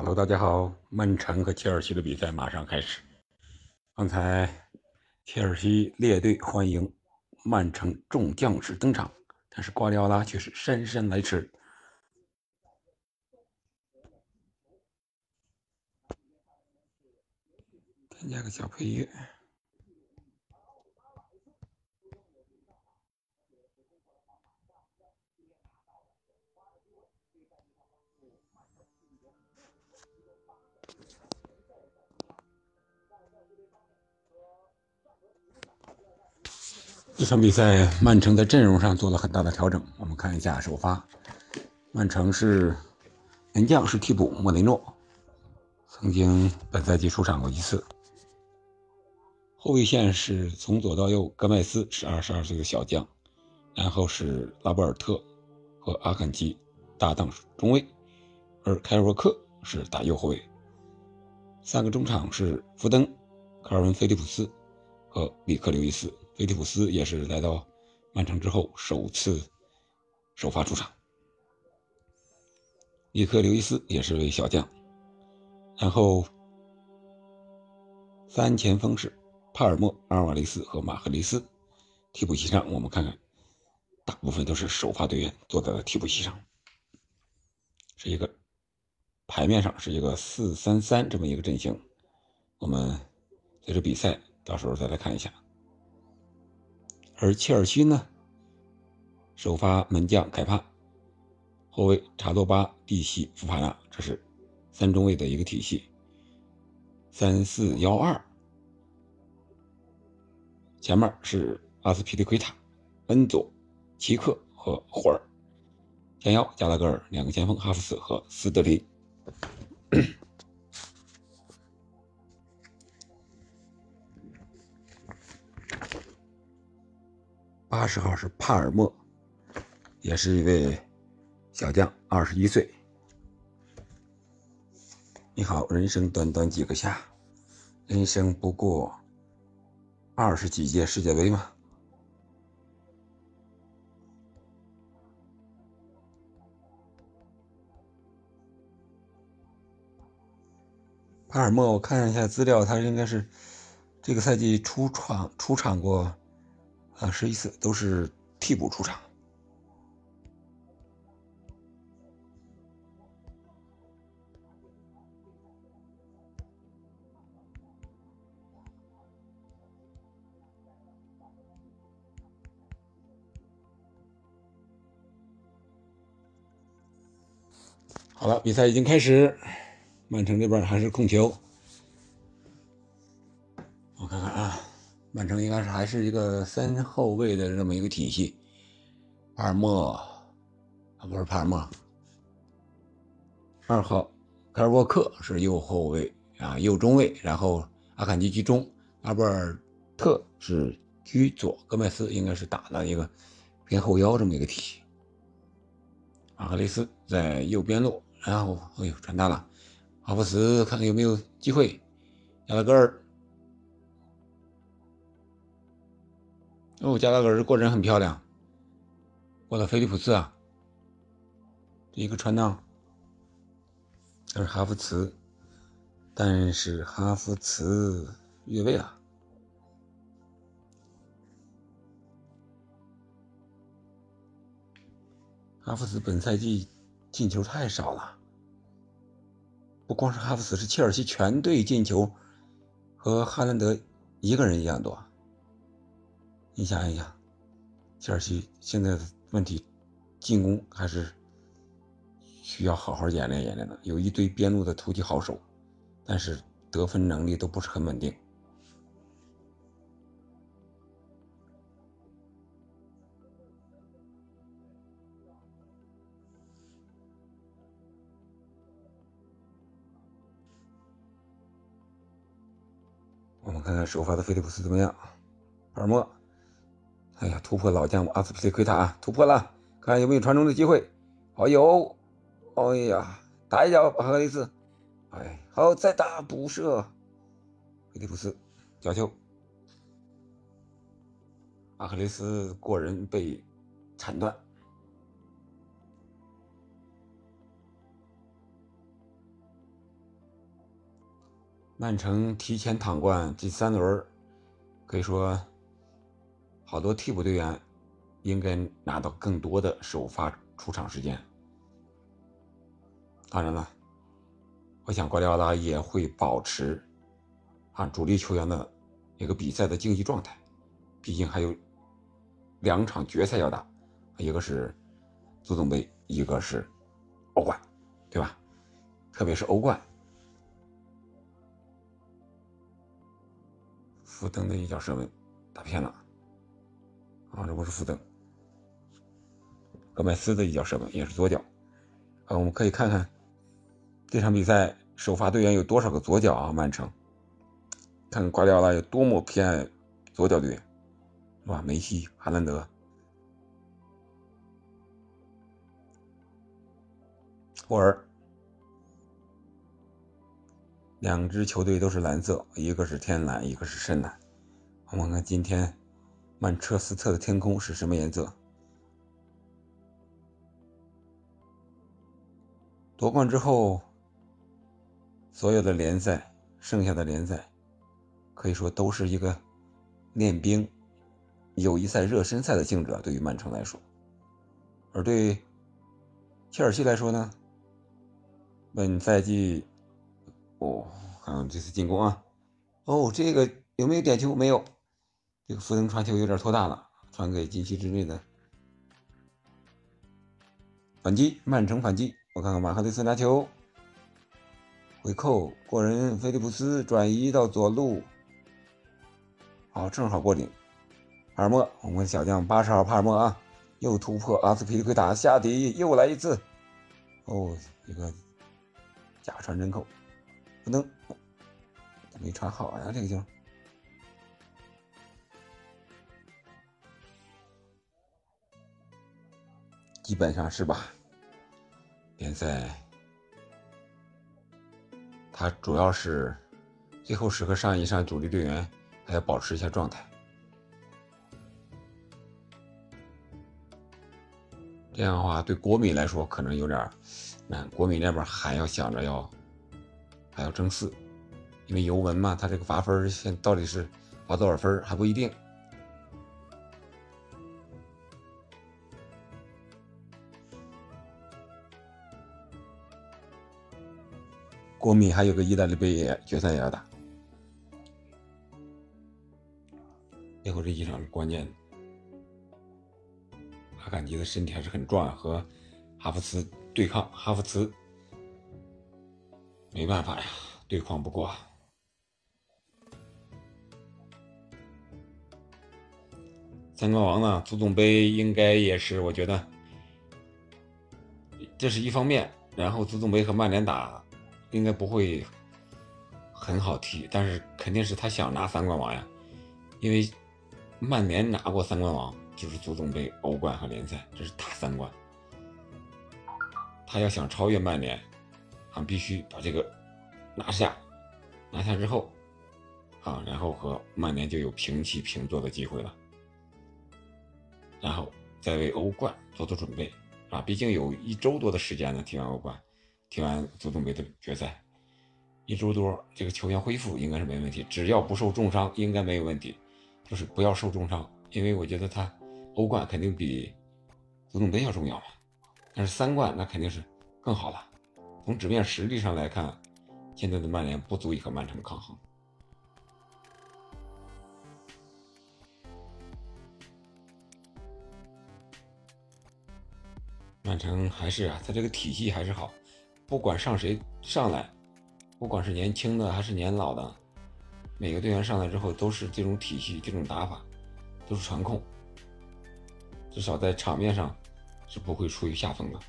Hello，大家好，曼城和切尔西的比赛马上开始。刚才切尔西列队欢迎曼城众将士登场，但是瓜迪奥拉却是姗姗来迟。添加个小配乐。这场比赛，曼城在阵容上做了很大的调整。我们看一下首发，曼城是门将是替补莫雷诺，曾经本赛季出场过一次。后卫线是从左到右，戈麦斯是二十二岁的小将，然后是拉波尔特和阿坎吉搭档中卫，而凯尔沃克是打右后卫。三个中场是福登、卡尔文·菲利普斯和里克·刘易斯。菲利普斯也是来到曼城之后首次首发出场。里克·刘易斯也是位小将。然后三前锋是帕尔默、阿尔瓦雷斯和马赫雷斯。替补席上，我们看看，大部分都是首发队员坐在了替补席上。是一个牌面上是一个四三三这么一个阵型。我们随着比赛，到时候再来看一下。而切尔西呢，首发门将凯帕，后卫查多巴、蒂西、福法纳，这是三中卫的一个体系，三四幺二。前面是阿斯皮利奎塔、恩佐、齐克和霍尔，前腰加拉格尔，两个前锋哈弗茨和斯德林。八十号是帕尔默，也是一位小将，二十一岁。你好，人生短短几个夏，人生不过二十几届世界杯吗？帕尔默，我看一下资料，他应该是这个赛季出场出场过。啊，十一次都是替补出场。好了，比赛已经开始，曼城这边还是控球。我看看啊。曼城应该是还是一个三后卫的这么一个体系，帕尔默啊不是帕尔默，二号凯尔沃克是右后卫啊右中卫，然后阿坎吉居中，阿波尔特是居左，戈麦斯应该是打了一个偏后腰这么一个体系，阿克雷斯在右边路，然后哎呦传大了，阿弗茨看看有没有机会，亚拉格尔。哦，加拉格尔过人很漂亮，过了菲利普斯啊，一个穿裆，这是哈弗茨，但是哈弗茨越位了。哈弗茨本赛季进球太少了，不光是哈弗茨，是切尔西全队进球和哈兰德一个人一样多。你想一想，切尔西现在的问题，进攻还是需要好好演练演练的。有一堆边路的突击好手，但是得分能力都不是很稳定。我们看看首发的菲利普斯怎么样？帕尔默。哎呀，突破老将阿斯皮利奎塔啊，突破了，看有没有传中的机会。好有，哎呀，打一脚，阿克雷斯，哎，好再打补射，菲利普斯角球，阿克雷斯过人被铲断。曼城提前躺冠第三轮，可以说好多替补队员应该拿到更多的首发出场时间。当然了，我想瓜迪奥拉也会保持啊主力球员的一个比赛的竞技状态，毕竟还有两场决赛要打，一个是足总杯，一个是欧冠，对吧？特别是欧冠。福登的一脚射门打偏了，啊，这不是福登，戈麦斯的一脚射门也是左脚，啊，我们可以看看这场比赛首发队员有多少个左脚啊？曼城，看看瓜迪奥拉有多么偏爱左脚队员，是吧？梅西、哈兰德、沃尔。两支球队都是蓝色，一个是天蓝，一个是深蓝。我们看今天曼彻斯特的天空是什么颜色？夺冠之后，所有的联赛，剩下的联赛，可以说都是一个练兵、友谊赛、热身赛的性质啊。对于曼城来说，而对切尔西来说呢，本赛季。哦，看看这次进攻啊！哦，这个有没有点球？没有。这个福登传球有点拖大了，传给禁区之内的反击，曼城反击。我看看马克雷斯拿球，回扣过人，菲利普斯转移到左路，好，正好过顶。帕尔默，我们小将八十号帕尔默啊，又突破阿斯皮利奎塔下底，又来一次。哦，一个假传真扣。不能，没传好呀，这个球，基本上是吧？联赛，他主要是最后时刻上一上主力队员，还要保持一下状态。这样的话，对国米来说可能有点难，国米那边还要想着要。还要争四，因为尤文嘛，他这个罚分现到底是罚多少分还不一定。国米还有个意大利杯决赛也要打，最后这一场是关键的。阿坎吉的身体还是很壮，和哈弗茨对抗，哈弗茨。没办法呀，对抗不过。三冠王呢？足总杯应该也是，我觉得这是一方面。然后足总杯和曼联打，应该不会很好踢，但是肯定是他想拿三冠王呀，因为曼联拿过三冠王，就是足总杯、欧冠和联赛，这是大三冠。他要想超越曼联。啊必须把这个拿下，拿下之后，啊，然后和曼联就有平起平坐的机会了。然后再为欧冠做做准备，啊，毕竟有一周多的时间呢，踢完欧冠，踢完足总杯的决赛，一周多，这个球员恢复应该是没问题，只要不受重伤，应该没有问题。就是不要受重伤，因为我觉得他欧冠肯定比足总杯要重要嘛，但是三冠那肯定是更好了。从纸面实力上来看，现在的曼联不足以和曼城抗衡。曼城还是啊，他这个体系还是好，不管上谁上来，不管是年轻的还是年老的，每个队员上来之后都是这种体系、这种打法，都是传控，至少在场面上是不会处于下风的。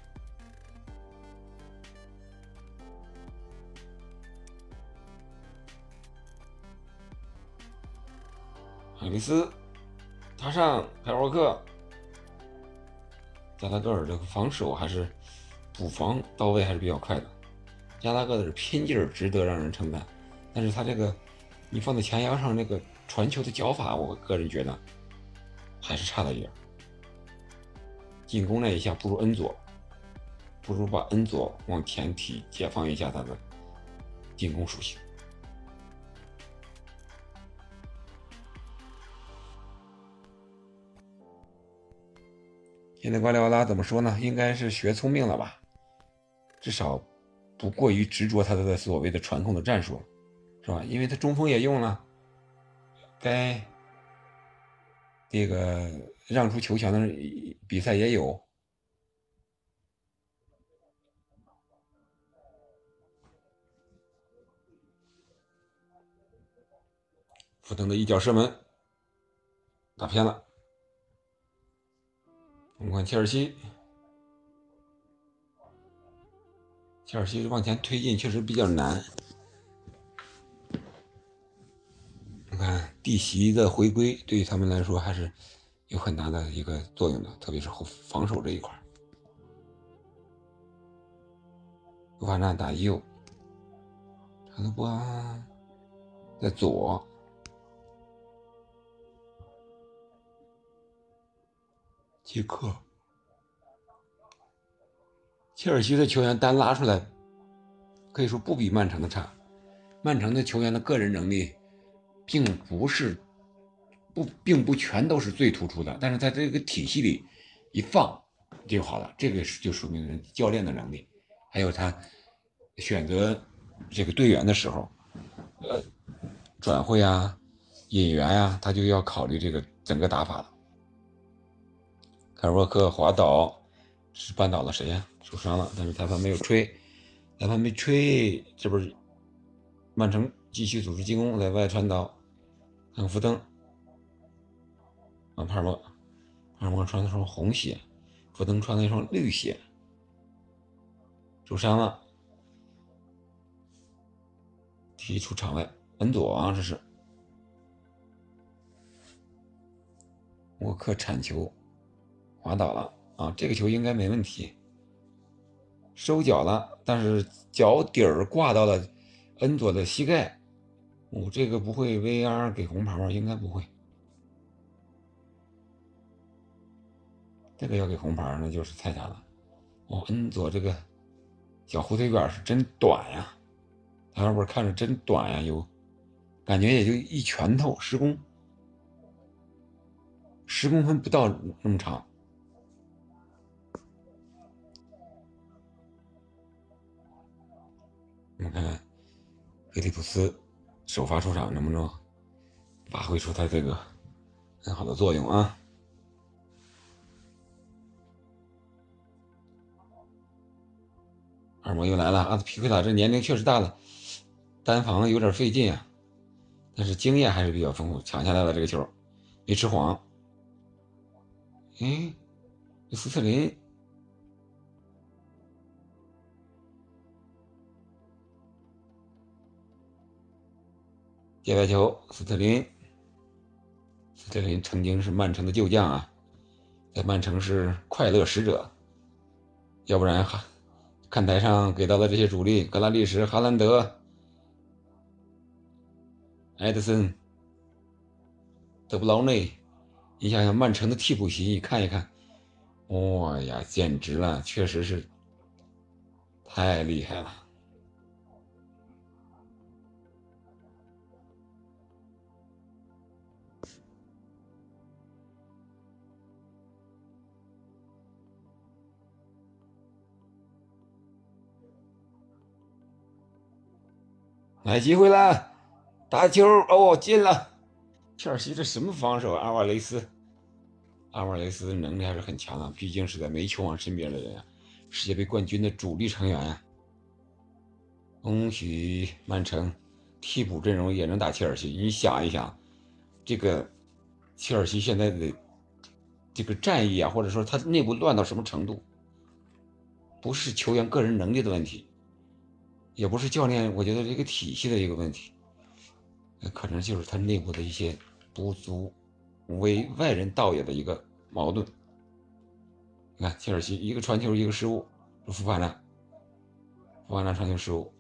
哈里斯，他上凯沃克，加拉格尔这个防守还是补防到位还是比较快的加拉戈的拼劲儿值得让人称赞。但是他这个你放在前腰上那个传球的脚法我个人觉得还是差了一点进攻那一下不如恩佐不如把恩佐往前提解放一下他的进攻属性。现在瓜利奥拉怎么说呢？应该是学聪明了吧？至少不过于执着他的所谓的传控的战术，是吧？因为他中锋也用了，该这个让出球权的比赛也有。福登的一脚射门打偏了。我们看切尔西，切尔西往前推进确实比较难。你看弟媳的回归对于他们来说还是有很大的一个作用的，特别是后防守这一块。乌纳打右，查德波在左。即刻，切尔西的球员单拉出来，可以说不比曼城的差。曼城的球员的个人能力，并不是不，并不全都是最突出的，但是在这个体系里一放就好了。这个就说明人教练的能力，还有他选择这个队员的时候，呃，转会啊、引援啊，他就要考虑这个整个打法了。凯尔沃克滑倒，是绊倒了谁呀？受伤了，但是裁判没有吹，裁判没吹，这不是曼城继续组织进攻，在外传导，看福登，啊，帕尔默，帕尔默穿的双红鞋，福登穿的一双绿鞋，受伤了，踢出场外，恩佐啊，这是沃克铲球。滑倒了啊！这个球应该没问题，收脚了，但是脚底儿挂到了恩佐的膝盖。哦，这个不会 VR 给红牌吧？应该不会。这个要给红牌，那就是太假了。哦，恩佐这个脚后腿杆是真短呀，他要不是看着真短呀，有感觉也就一拳头，十公十公分不到那么长。看看菲利普斯首发出场能不能发挥出他这个很好的作用啊？二毛又来了，阿斯皮奎塔这年龄确实大了，单防有点费劲啊，但是经验还是比较丰富，抢下来了这个球，没吃黄。哎，斯特林。界外球，斯特林。斯特林曾经是曼城的旧将啊，在曼城是快乐使者。要不然哈，看台上给到的这些主力：格拉利什、哈兰德、埃德森、德布劳内。你想想曼城的替补席，看一看，哇呀，简直了，确实是太厉害了。来机会了，打球哦，进了！切尔西这什么防守？阿瓦雷斯，阿瓦雷斯能力还是很强的，毕竟是在没球王身边的人呀，世界杯冠军的主力成员啊。恭喜曼城，替补阵容也能打切尔西。你想一想，这个切尔西现在的这个战役啊，或者说他内部乱到什么程度？不是球员个人能力的问题。也不是教练，我觉得这个体系的一个问题，可能就是他内部的一些不足，为外人道也的一个矛盾。你看，切尔西一个传球一个失误，福法纳，福法纳传球失误，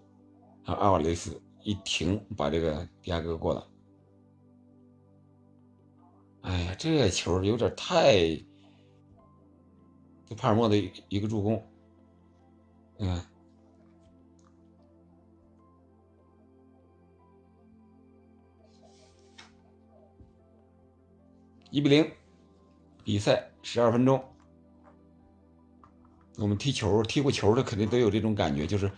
还有阿瓦雷斯一停把这个迪亚哥过了。哎呀，这球有点太，就帕尔默的一个助攻，你看一比零，比赛十二分钟。我们踢球踢过球的肯定都有这种感觉，就是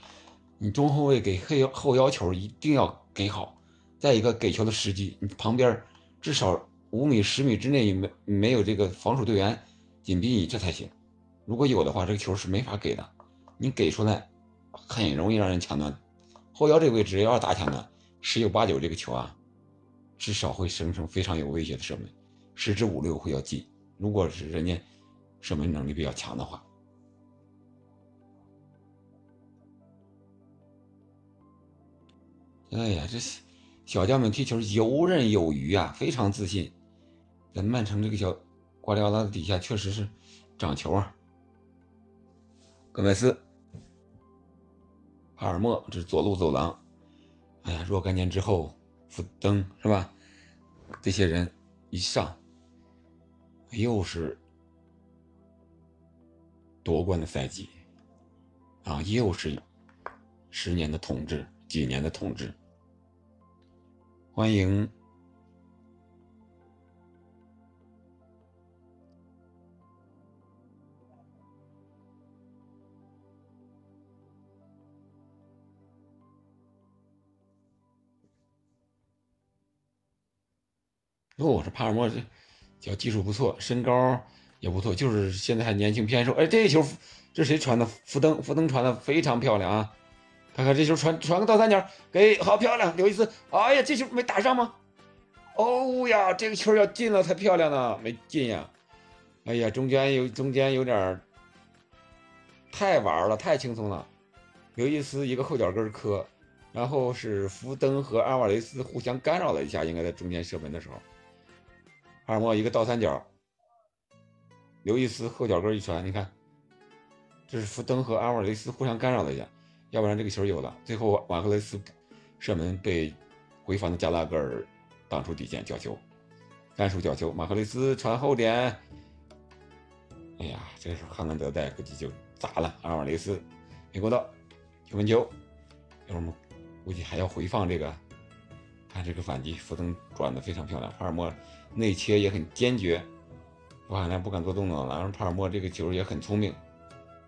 你中后卫给后后腰球一定要给好，再一个给球的时机，你旁边至少五米十米之内没没有这个防守队员紧逼你，这才行。如果有的话，这个球是没法给的，你给出来很容易让人抢断。后腰这个位置要是打抢断，十有八九这个球啊，至少会生成非常有威胁的射门，十之五六会要进。如果是人家射门能力比较强的话。哎呀，这小将们踢球游刃有余啊，非常自信。在曼城这个小瓜迪奥拉的底下，确实是长球啊。戈麦斯、帕尔默，这是左路走廊。哎呀，若干年之后，福登是吧？这些人一上，又是夺冠的赛季啊，又是十年的统治，几年的统治。欢迎！哦，这帕尔默这脚技术不错，身高也不错，就是现在还年轻偏瘦。哎，这球这谁传的？福登，福登传的非常漂亮啊！看看这球传传个倒三角，给好漂亮，刘易斯。哎呀，这球没打上吗？哦呀，这个球要进了才漂亮呢，没进呀。哎呀，中间有中间有点太玩了，太轻松了。刘易斯一个后脚跟磕，然后是福登和阿瓦雷斯互相干扰了一下，应该在中间射门的时候，阿尔莫一个倒三角，刘易斯后脚跟一传，你看，这是福登和阿瓦雷斯互相干扰了一下。要不然这个球有了，最后瓦克雷斯射门被回防的加拉格尔挡出底线，角球，单手角球。马克雷斯传后点，哎呀，这个时候汉兰德带估计就砸了。阿尔雷斯没过到，球门球。一会儿我们估计还要回放这个，看这个反击，福登转的非常漂亮。帕尔默内切也很坚决，布海南不敢做动作了。然后帕尔默这个球也很聪明，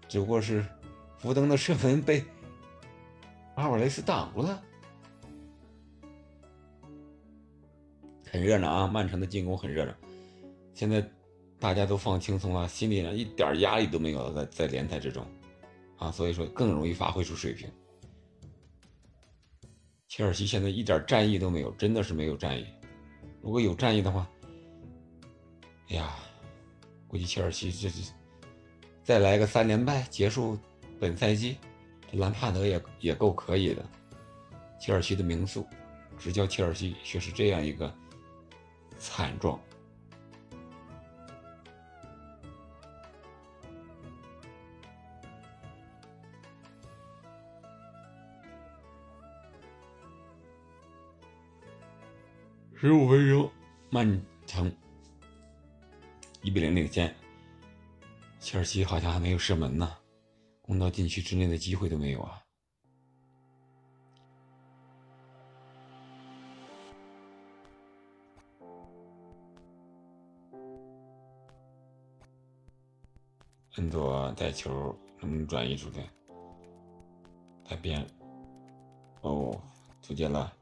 只不过是福登的射门被。阿尔雷斯挡了，很热闹啊！曼城的进攻很热闹，现在大家都放轻松了，心里呢一点压力都没有了，在在联赛之中啊，所以说更容易发挥出水平。切尔西现在一点战意都没有，真的是没有战意。如果有战役的话，哎呀，估计切尔西这这再来个三连败结束本赛季。这兰帕德也也够可以的，切尔西的名宿执教切尔西却是这样一个惨状。十五分钟，曼城一比零领先，切尔西好像还没有射门呢。攻到禁区之内的机会都没有啊！恩佐带球能不能转移出去？太边哦，出界了！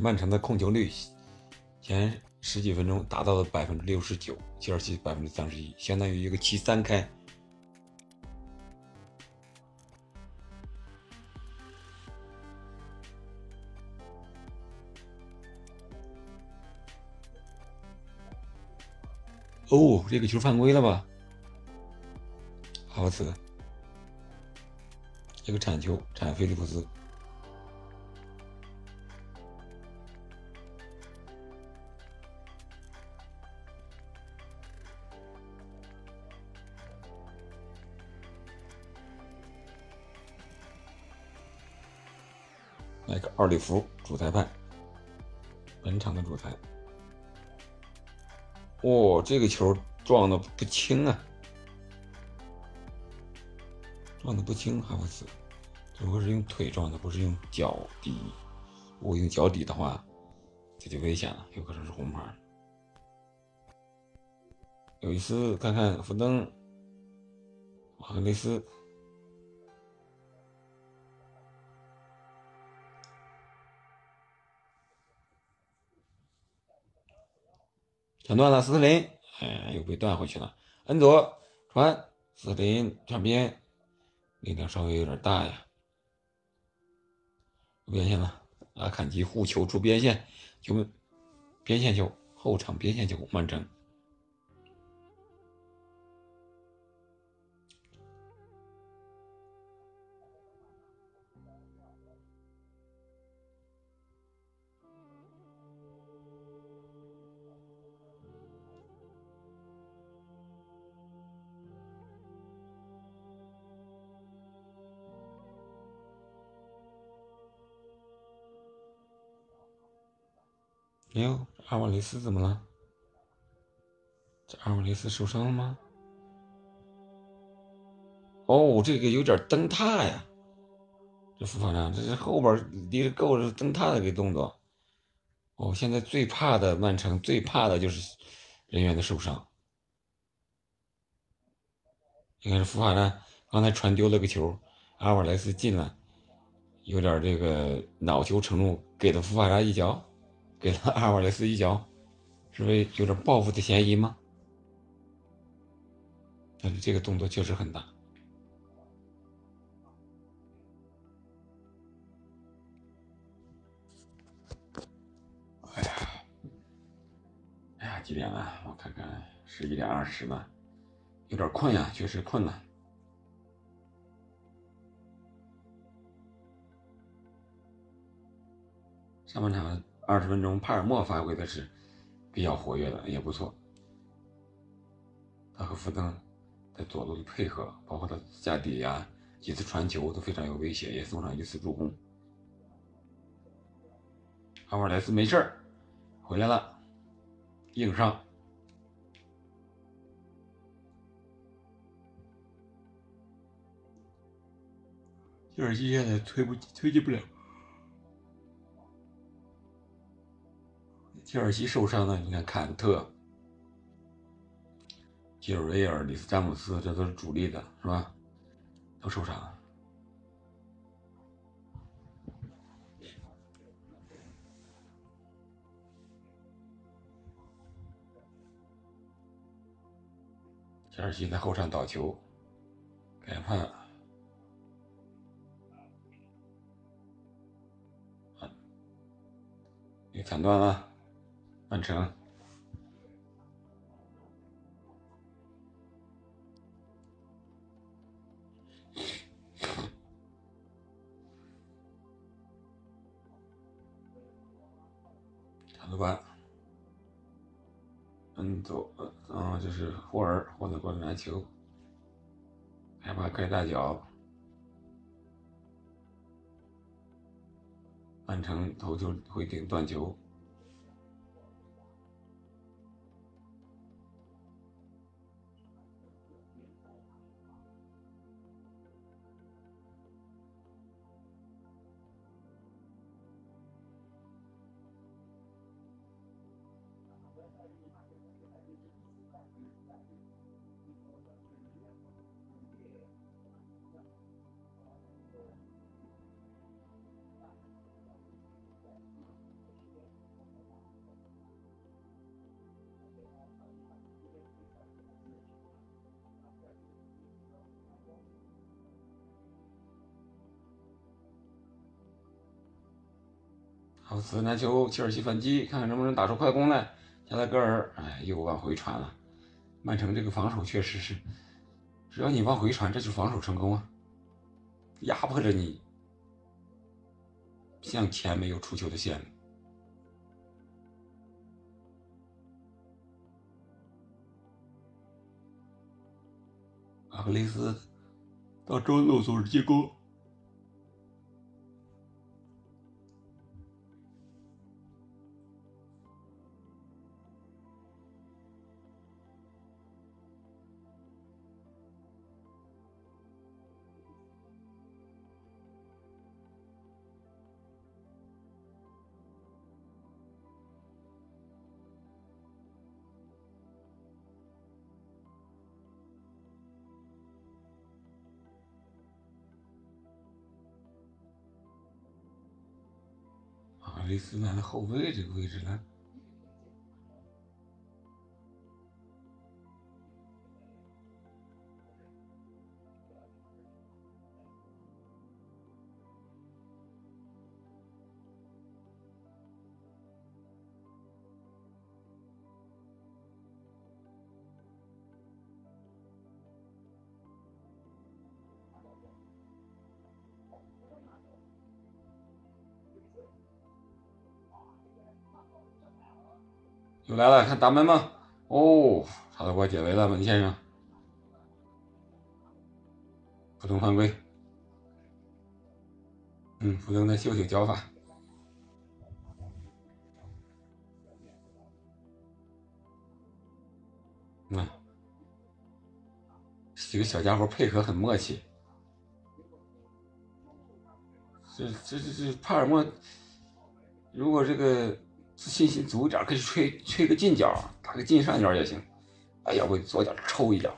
曼城的控球率前。十几分钟达到了百分之六十九，切尔西百分之三十一，相当于一个七三开。哦，这个球犯规了吧？好次，这个铲球铲菲利普斯。来个奥利弗主裁判，本场的主裁。哦，这个球撞的不轻啊，撞的不轻，哈弗斯，只不过是用腿撞的，不是用脚底。如果用脚底的话，这就危险了，有可能是红牌。有意思，看看福登、瓦格雷斯。抢断了斯特林，哎，又被断回去了。恩佐传斯特林传边，力量稍微有点大呀。边线了，阿坎吉护球出边线，球边线球，后场边线球，曼城。哎呦，阿瓦雷斯怎么了？这阿瓦雷斯受伤了吗？哦，这个有点蹬踏呀！这副法长，这是后边离着够是蹬踏的个动作。哦，现在最怕的曼城最怕的就是人员的受伤。你看这副法长刚才传丢了个球，阿瓦雷斯进了，有点这个恼羞成怒，给了副法长一脚。给了阿瓦雷斯一脚，是不有点报复的嫌疑吗？但是这个动作确实很大。哎呀，哎呀，几点了？我看看，十一点二十了，有点困呀，确实困了。上半场。二十分钟，帕尔默发挥的是比较活跃的，也不错。他和福登在左路的配合，包括他下底呀，几次传球都非常有威胁，也送上一次助攻。阿瓦莱斯没事儿，回来了，硬上。切尔西现在推不推进不了。切尔西受伤了，你看坎特、吉尔维尔、里斯詹姆斯，这都是主力的，是吧？都受伤了。切尔西在后场倒球，改判，又抢断了。曼城，长头发，嗯，走，嗯，就是霍尔获得过篮球，害怕开大脚，曼城头球会顶断球。斯篮球，切尔西反击，看看能不能打出快攻来。加拉格尔，哎，又往回传了。曼城这个防守确实是，只要你往回传，这就防守成功啊，压迫着你向前没有出球的线路。阿格雷斯到中路组织进攻。就在那后背这个位置呢？来了，看打门吗？哦，差点给我解围了，门先生。普通犯规。嗯，普通的休息脚法。嗯，几个小家伙配合很默契。这这这这帕尔默，如果这个。自信心足一点，可以吹吹个近角，打个近上角也行。哎呀，我左脚抽一脚。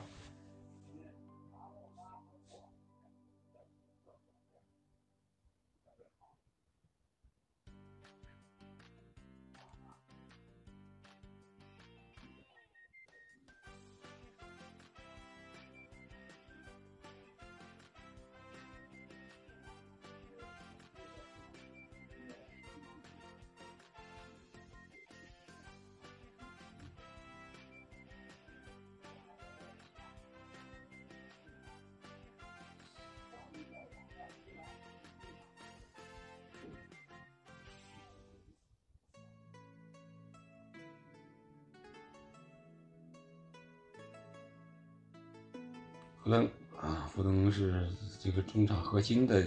福登啊，福登是这个中场核心的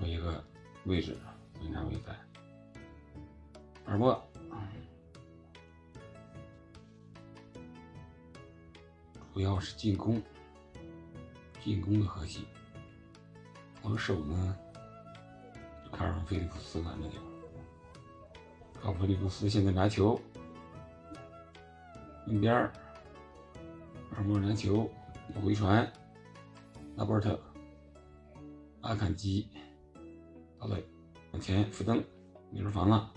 一个位置，经常会在。尔莫，主要是进攻，进攻的核心。防守呢，卡尔菲利普斯完了点。卡尔菲利普斯现在拿球，右边尔莫拿球。回传，拉波特，阿坎吉，到位，往前扶登，你是防了。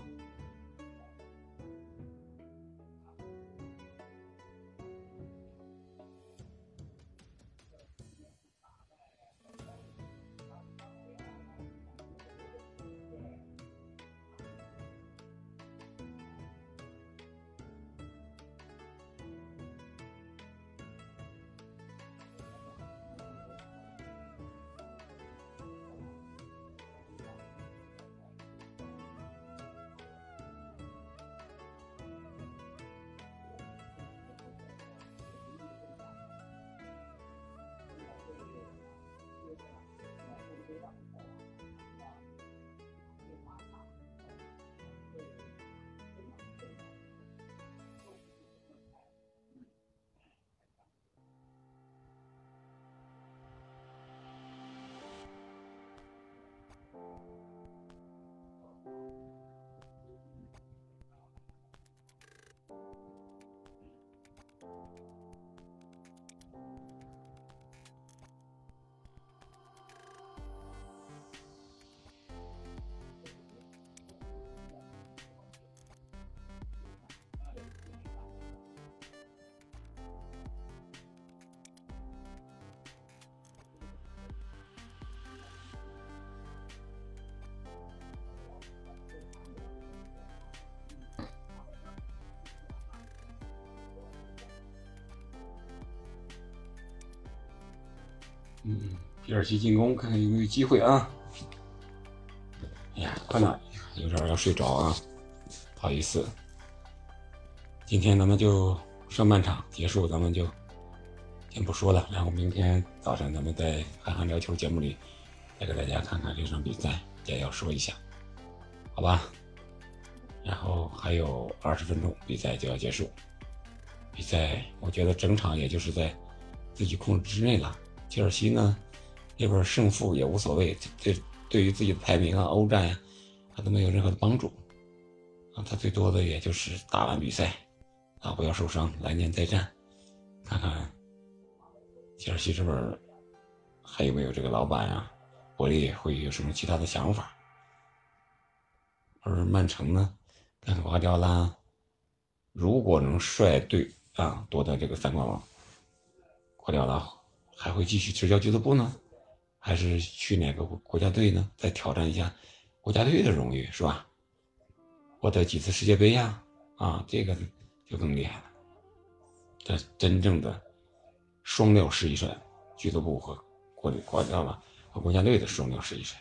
嗯，皮尔西进攻，看看有没有机会啊！哎呀，困了，有点要睡着啊，不好意思。今天咱们就上半场结束，咱们就先不说了，然后明天早上咱们在《韩寒聊球》节目里再给大家看看这场比赛，简要说一下，好吧？然后还有二十分钟，比赛就要结束。比赛我觉得整场也就是在自己控制之内了。切尔西呢，这边胜负也无所谓，这对于自己的排名啊、欧战呀，他都没有任何的帮助啊。他最多的也就是打完比赛啊，不要受伤，来年再战，看看切尔西这边还有没有这个老板啊，伯利会有什么其他的想法。而曼城呢，看瓜迪奥拉如果能率队啊夺得这个三冠王，瓜迪奥拉还会继续执教俱乐部呢，还是去哪个国家队呢？再挑战一下国家队的荣誉，是吧？获得几次世界杯呀？啊，这个就更厉害了。这真正的双料十一帅，俱乐部和国国家吧和国家队的双料十一帅。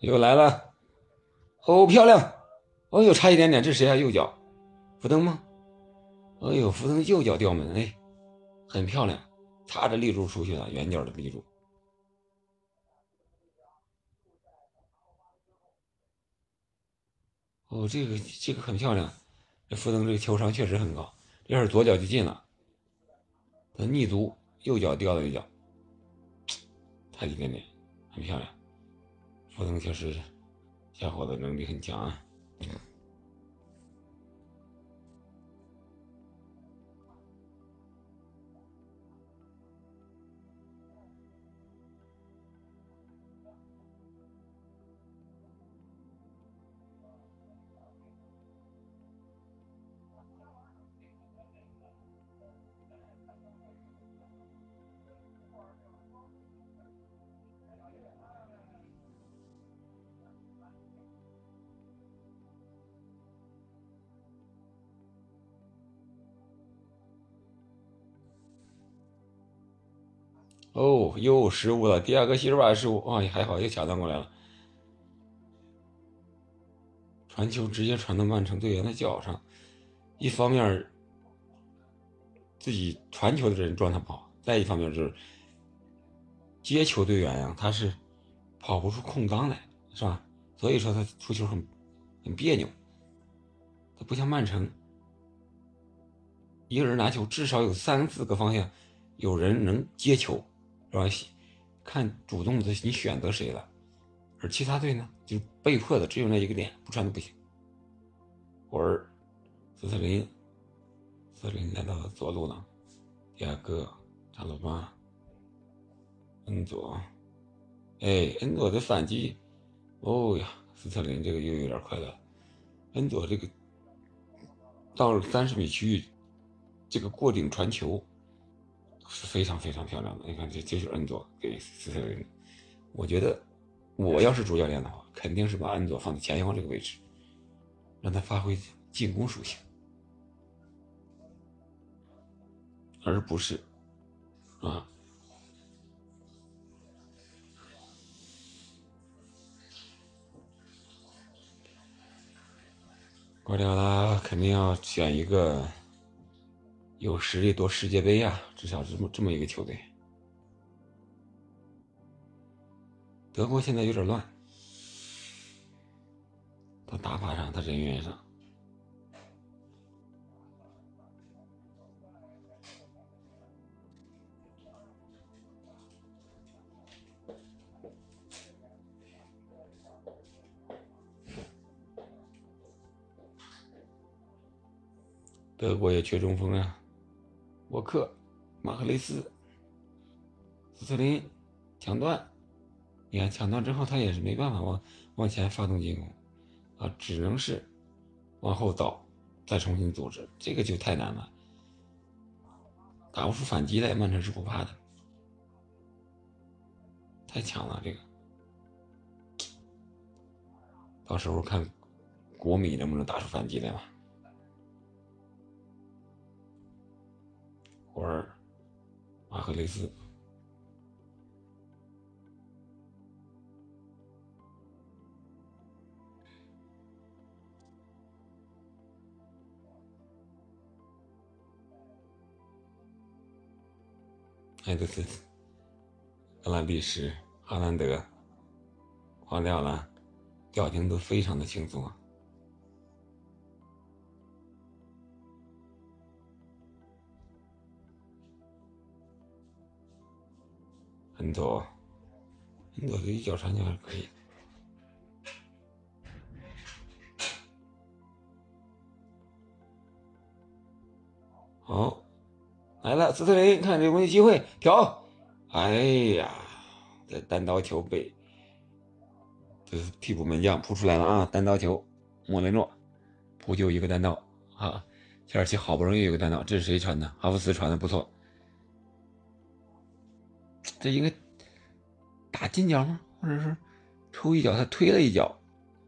又来了，哦，漂亮！哦呦，差一点点，这谁啊？右脚，福登吗？哎呦，福登右脚吊门，哎，很漂亮，擦着立柱出去了，远角的立柱。哦，这个这个很漂亮，这福登这个球商确实很高，要是左脚就进了。他逆足，右脚吊了一脚，差一点点，很漂亮。不能确实，小伙子能力很强啊。哦，又失误了，第二个西尔瓦失误，哇，还好又抢断过来了，传球直接传到曼城队员的脚上，一方面自己传球的人状态不好，再一方面就是接球队员呀，他是跑不出空当来，是吧？所以说他出球很很别扭，他不像曼城，一个人拿球至少有三四个方向有人能接球。是吧？看主动的你选择谁了，而其他队呢，就被迫的只有那一个点，不传都不行。或者斯特林，斯特林来到了左路了，第二个查鲁巴，恩佐，哎，恩佐的反击，哦呀，斯特林这个又有点快了。恩佐这个到了三十米区域，这个过顶传球。是非常非常漂亮的，你看这这是恩佐给斯特林，我觉得我要是主教练的话，肯定是把恩佐放在前腰这个位置，让他发挥进攻属性，而不是啊，瓜迪奥拉肯定要选一个。有实力夺世界杯呀，至少这么这么一个球队。德国现在有点乱，他打法上，他人员上。德国也缺中锋啊。沃克、马赫雷斯、斯特林抢断，你看抢断之后，他也是没办法往往前发动进攻，啊，只能是往后倒，再重新组织，这个就太难了，打不出反击来，曼城是不怕的，太强了这个，到时候看国米能不能打出反击来吧。或者马赫雷斯，埃德森、格兰利什、哈兰德、黄掉了，表情都非常的轻松啊。啊。恩佐，我的一脚传球还是可以。好，来了，斯特林，看有没有机会调。哎呀，这单刀球被，这是替补门将扑出来了啊！单刀球，莫雷诺扑救一个单刀啊！切尔西好不容易有个单刀，这是谁传的？哈弗茨传的不错。这应该打近角吗？或者是抽一脚？他推了一脚，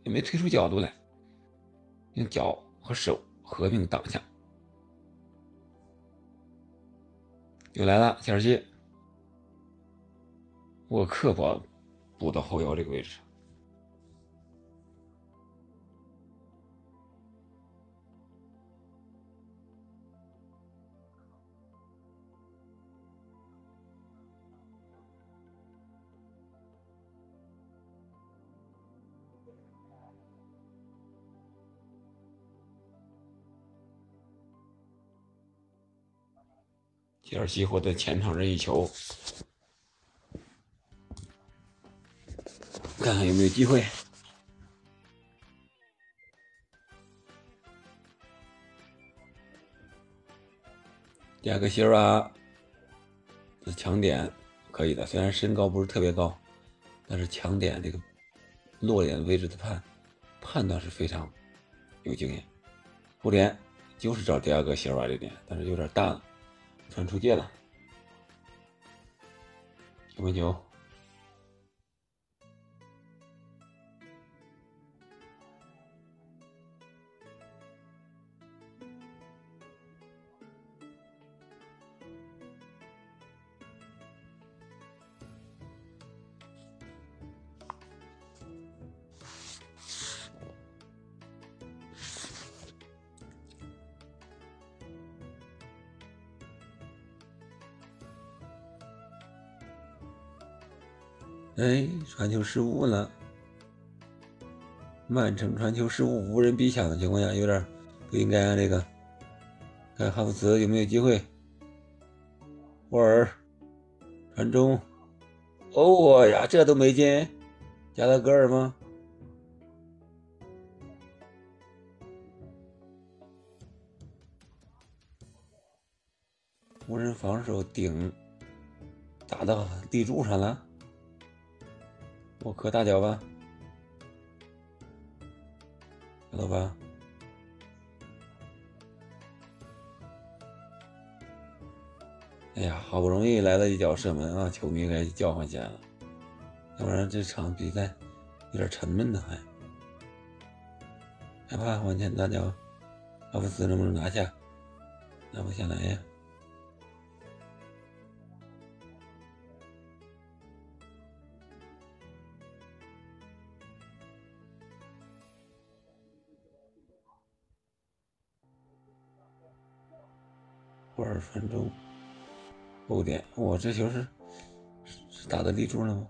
也没推出角度来，用脚和手合并挡下。又来了，切尔西，沃克把补到后腰这个位置。切尔西获得前场任意球，看看有没有机会。第二个希尔瓦，这强点可以的，虽然身高不是特别高，但是强点这个落点位置的判判断是非常有经验。互联就是找第二个希尔瓦这点，但是有点大了。传出界了，球没球？哎，传球失误了！曼城传球失误，无人逼抢的情况下，有点不应该啊！这个，看哈弗茨有没有机会？沃尔传中，哦呀，这都没进，加拉格尔吗？无人防守顶，打到立柱上了。我磕大脚吧，知道吧？哎呀，好不容易来了一脚射门啊，球迷该叫唤起来了，要不然这场比赛有点沉闷呢，还害怕往前大脚，阿弗斯能不能拿下？拿不下来呀。二分钟五点，我这球是是打的立柱了吗？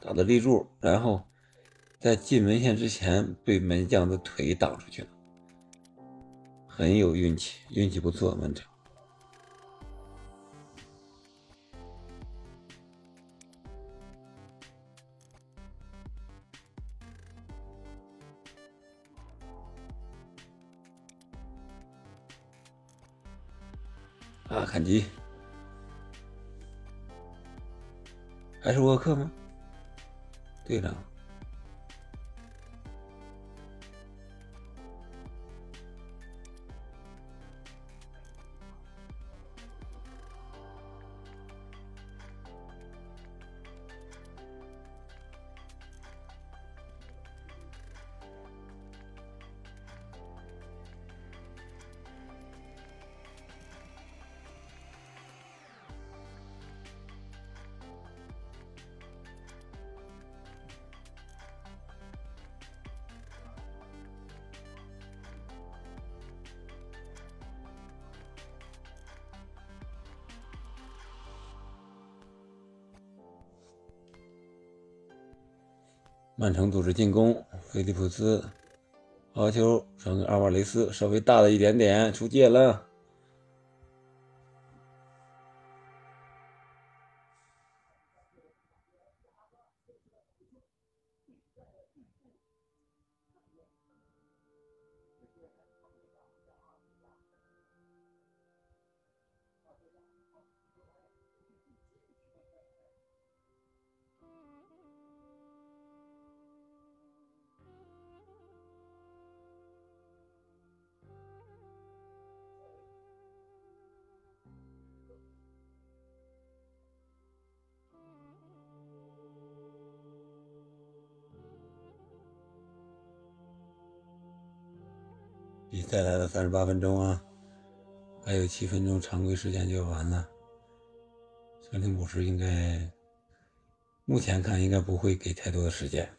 打的立柱，然后在进门线之前被门将的腿挡出去了，很有运气，运气不错，门将。啊，砍击，还是沃克吗？队长。曼城组织进攻，菲利普斯好球传给阿瓦雷斯，稍微大了一点点，出界了。三十八分钟啊，还有七分钟常规时间就完了。车林博士应该目前看应该不会给太多的时间。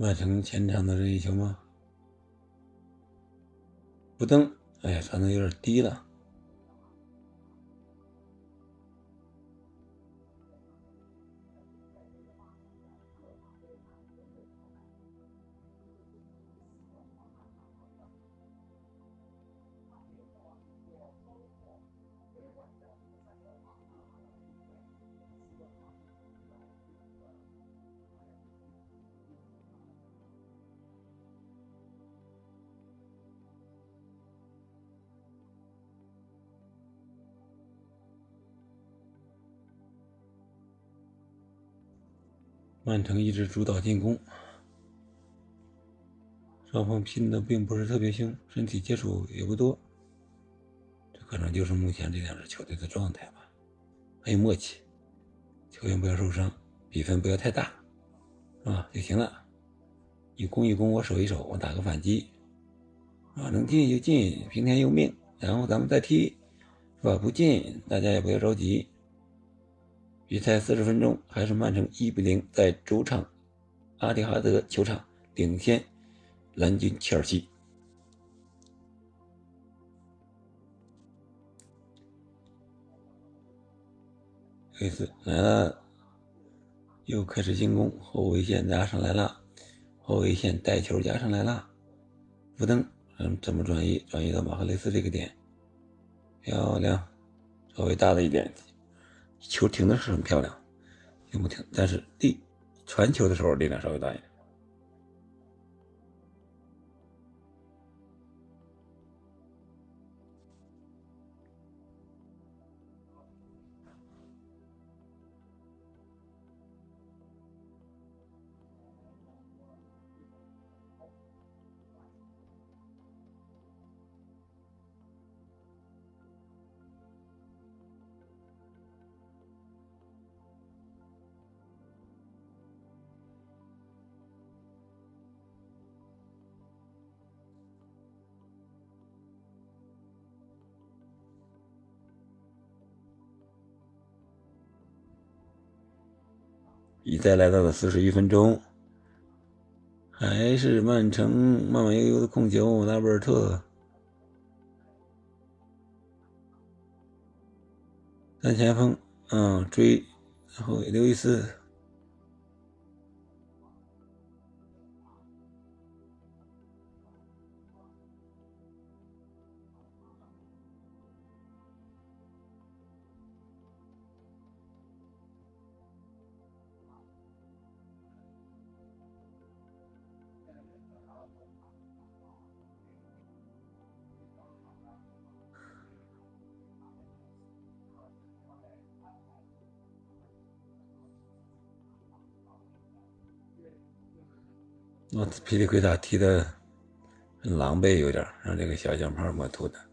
曼城前场的任意球吗？不登，哎呀，传的有点低了。曼城一直主导进攻，双方拼的并不是特别凶，身体接触也不多，这可能就是目前这两支球队的状态吧。很有默契，球员不要受伤，比分不要太大，是吧？就行了。你攻一攻，我守一守，我打个反击，啊，能进就进，听天由命，然后咱们再踢，是吧？不进，大家也不要着急。比赛四十分钟，还是曼城一比零在主场阿蒂哈德球场领先蓝军切尔西。黑斯来了，又开始进攻，后卫线加上来了，后卫线带球加上来了，福登，嗯，怎么转移？转移到马赫雷斯这个点，漂亮，稍微大了一点。球停的是很漂亮，停不停？但是力传球的时候力量稍微大一点。再来到了四十一分钟，还是曼城慢慢悠悠的控球，拉贝尔特三前锋，嗯，追，然后刘易斯。我皮里奎塔踢的很狼狈，有点让这个小奖牌抹吐的。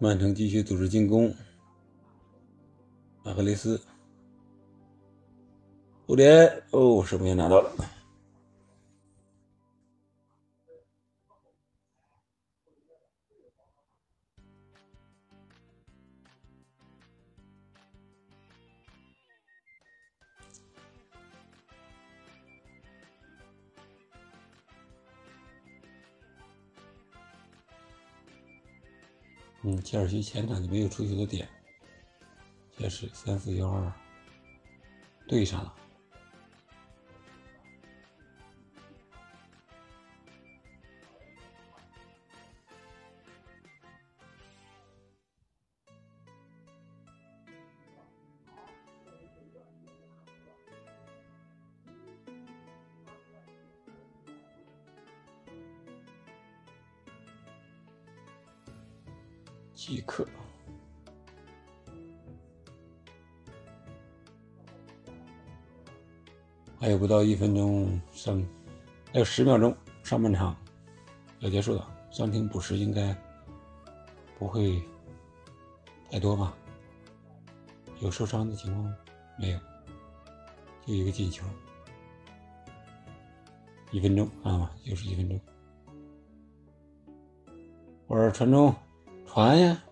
曼城继续组织进攻，马赫雷斯欧联哦，射门也拿到了。切尔西前场就没有出球的点，确实三四幺二对上了。一分钟上，还有十秒钟上半场要结束了。暂停补时应该不会太多吧？有受伤的情况没有？就一个进球，一分钟啊，又是一分钟。我说传中。传呀！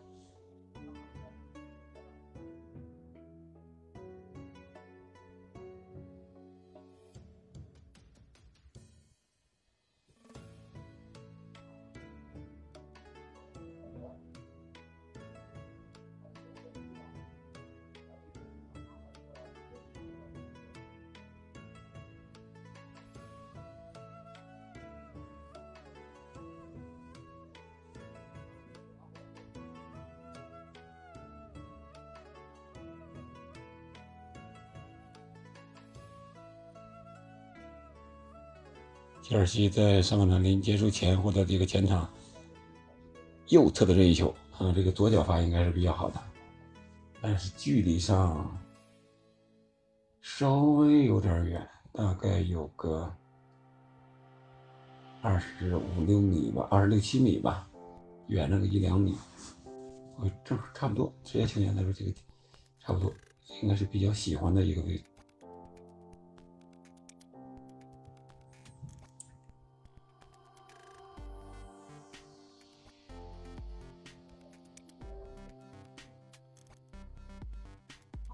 西在上半场临结束前获得这个前场右侧的任意球啊，这个左脚发应该是比较好的，但是距离上稍微有点远，大概有个二十五六米吧，二十六七米吧，远了个一两米，我正好差不多，职业球员来说这个差不多，应该是比较喜欢的一个位置。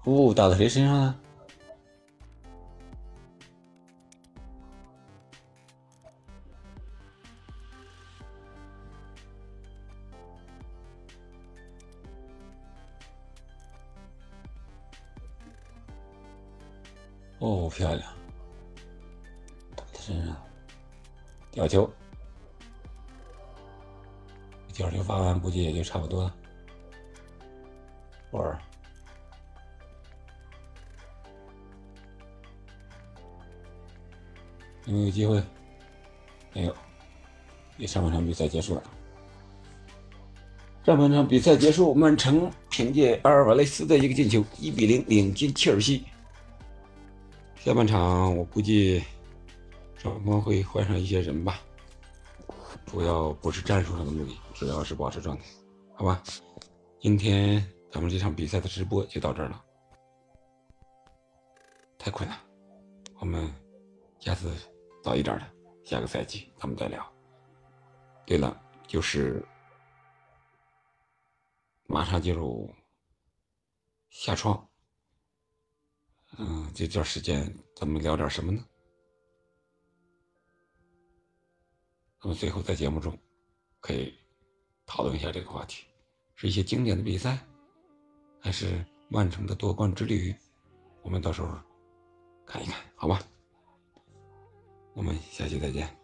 哦，打到谁身上了？哦，漂亮！打他身上，吊球，吊球发完，估计也就差不多了。没有机会？没有。第上半场比赛结束了。上半场比赛结束，曼城凭借阿尔瓦雷斯的一个进球，一比零领先切尔西。下半场我估计双方会换上一些人吧，主要不是战术上的目的，主要是保持状态，好吧？今天咱们这场比赛的直播就到这儿了，太困了，我们下次。早一点的，下个赛季咱们再聊。对了，就是马上进入下窗，嗯，这段时间咱们聊点什么呢？那么最后在节目中可以讨论一下这个话题：是一些经典的比赛，还是曼城的夺冠之旅？我们到时候看一看，好吧？我们下期再见。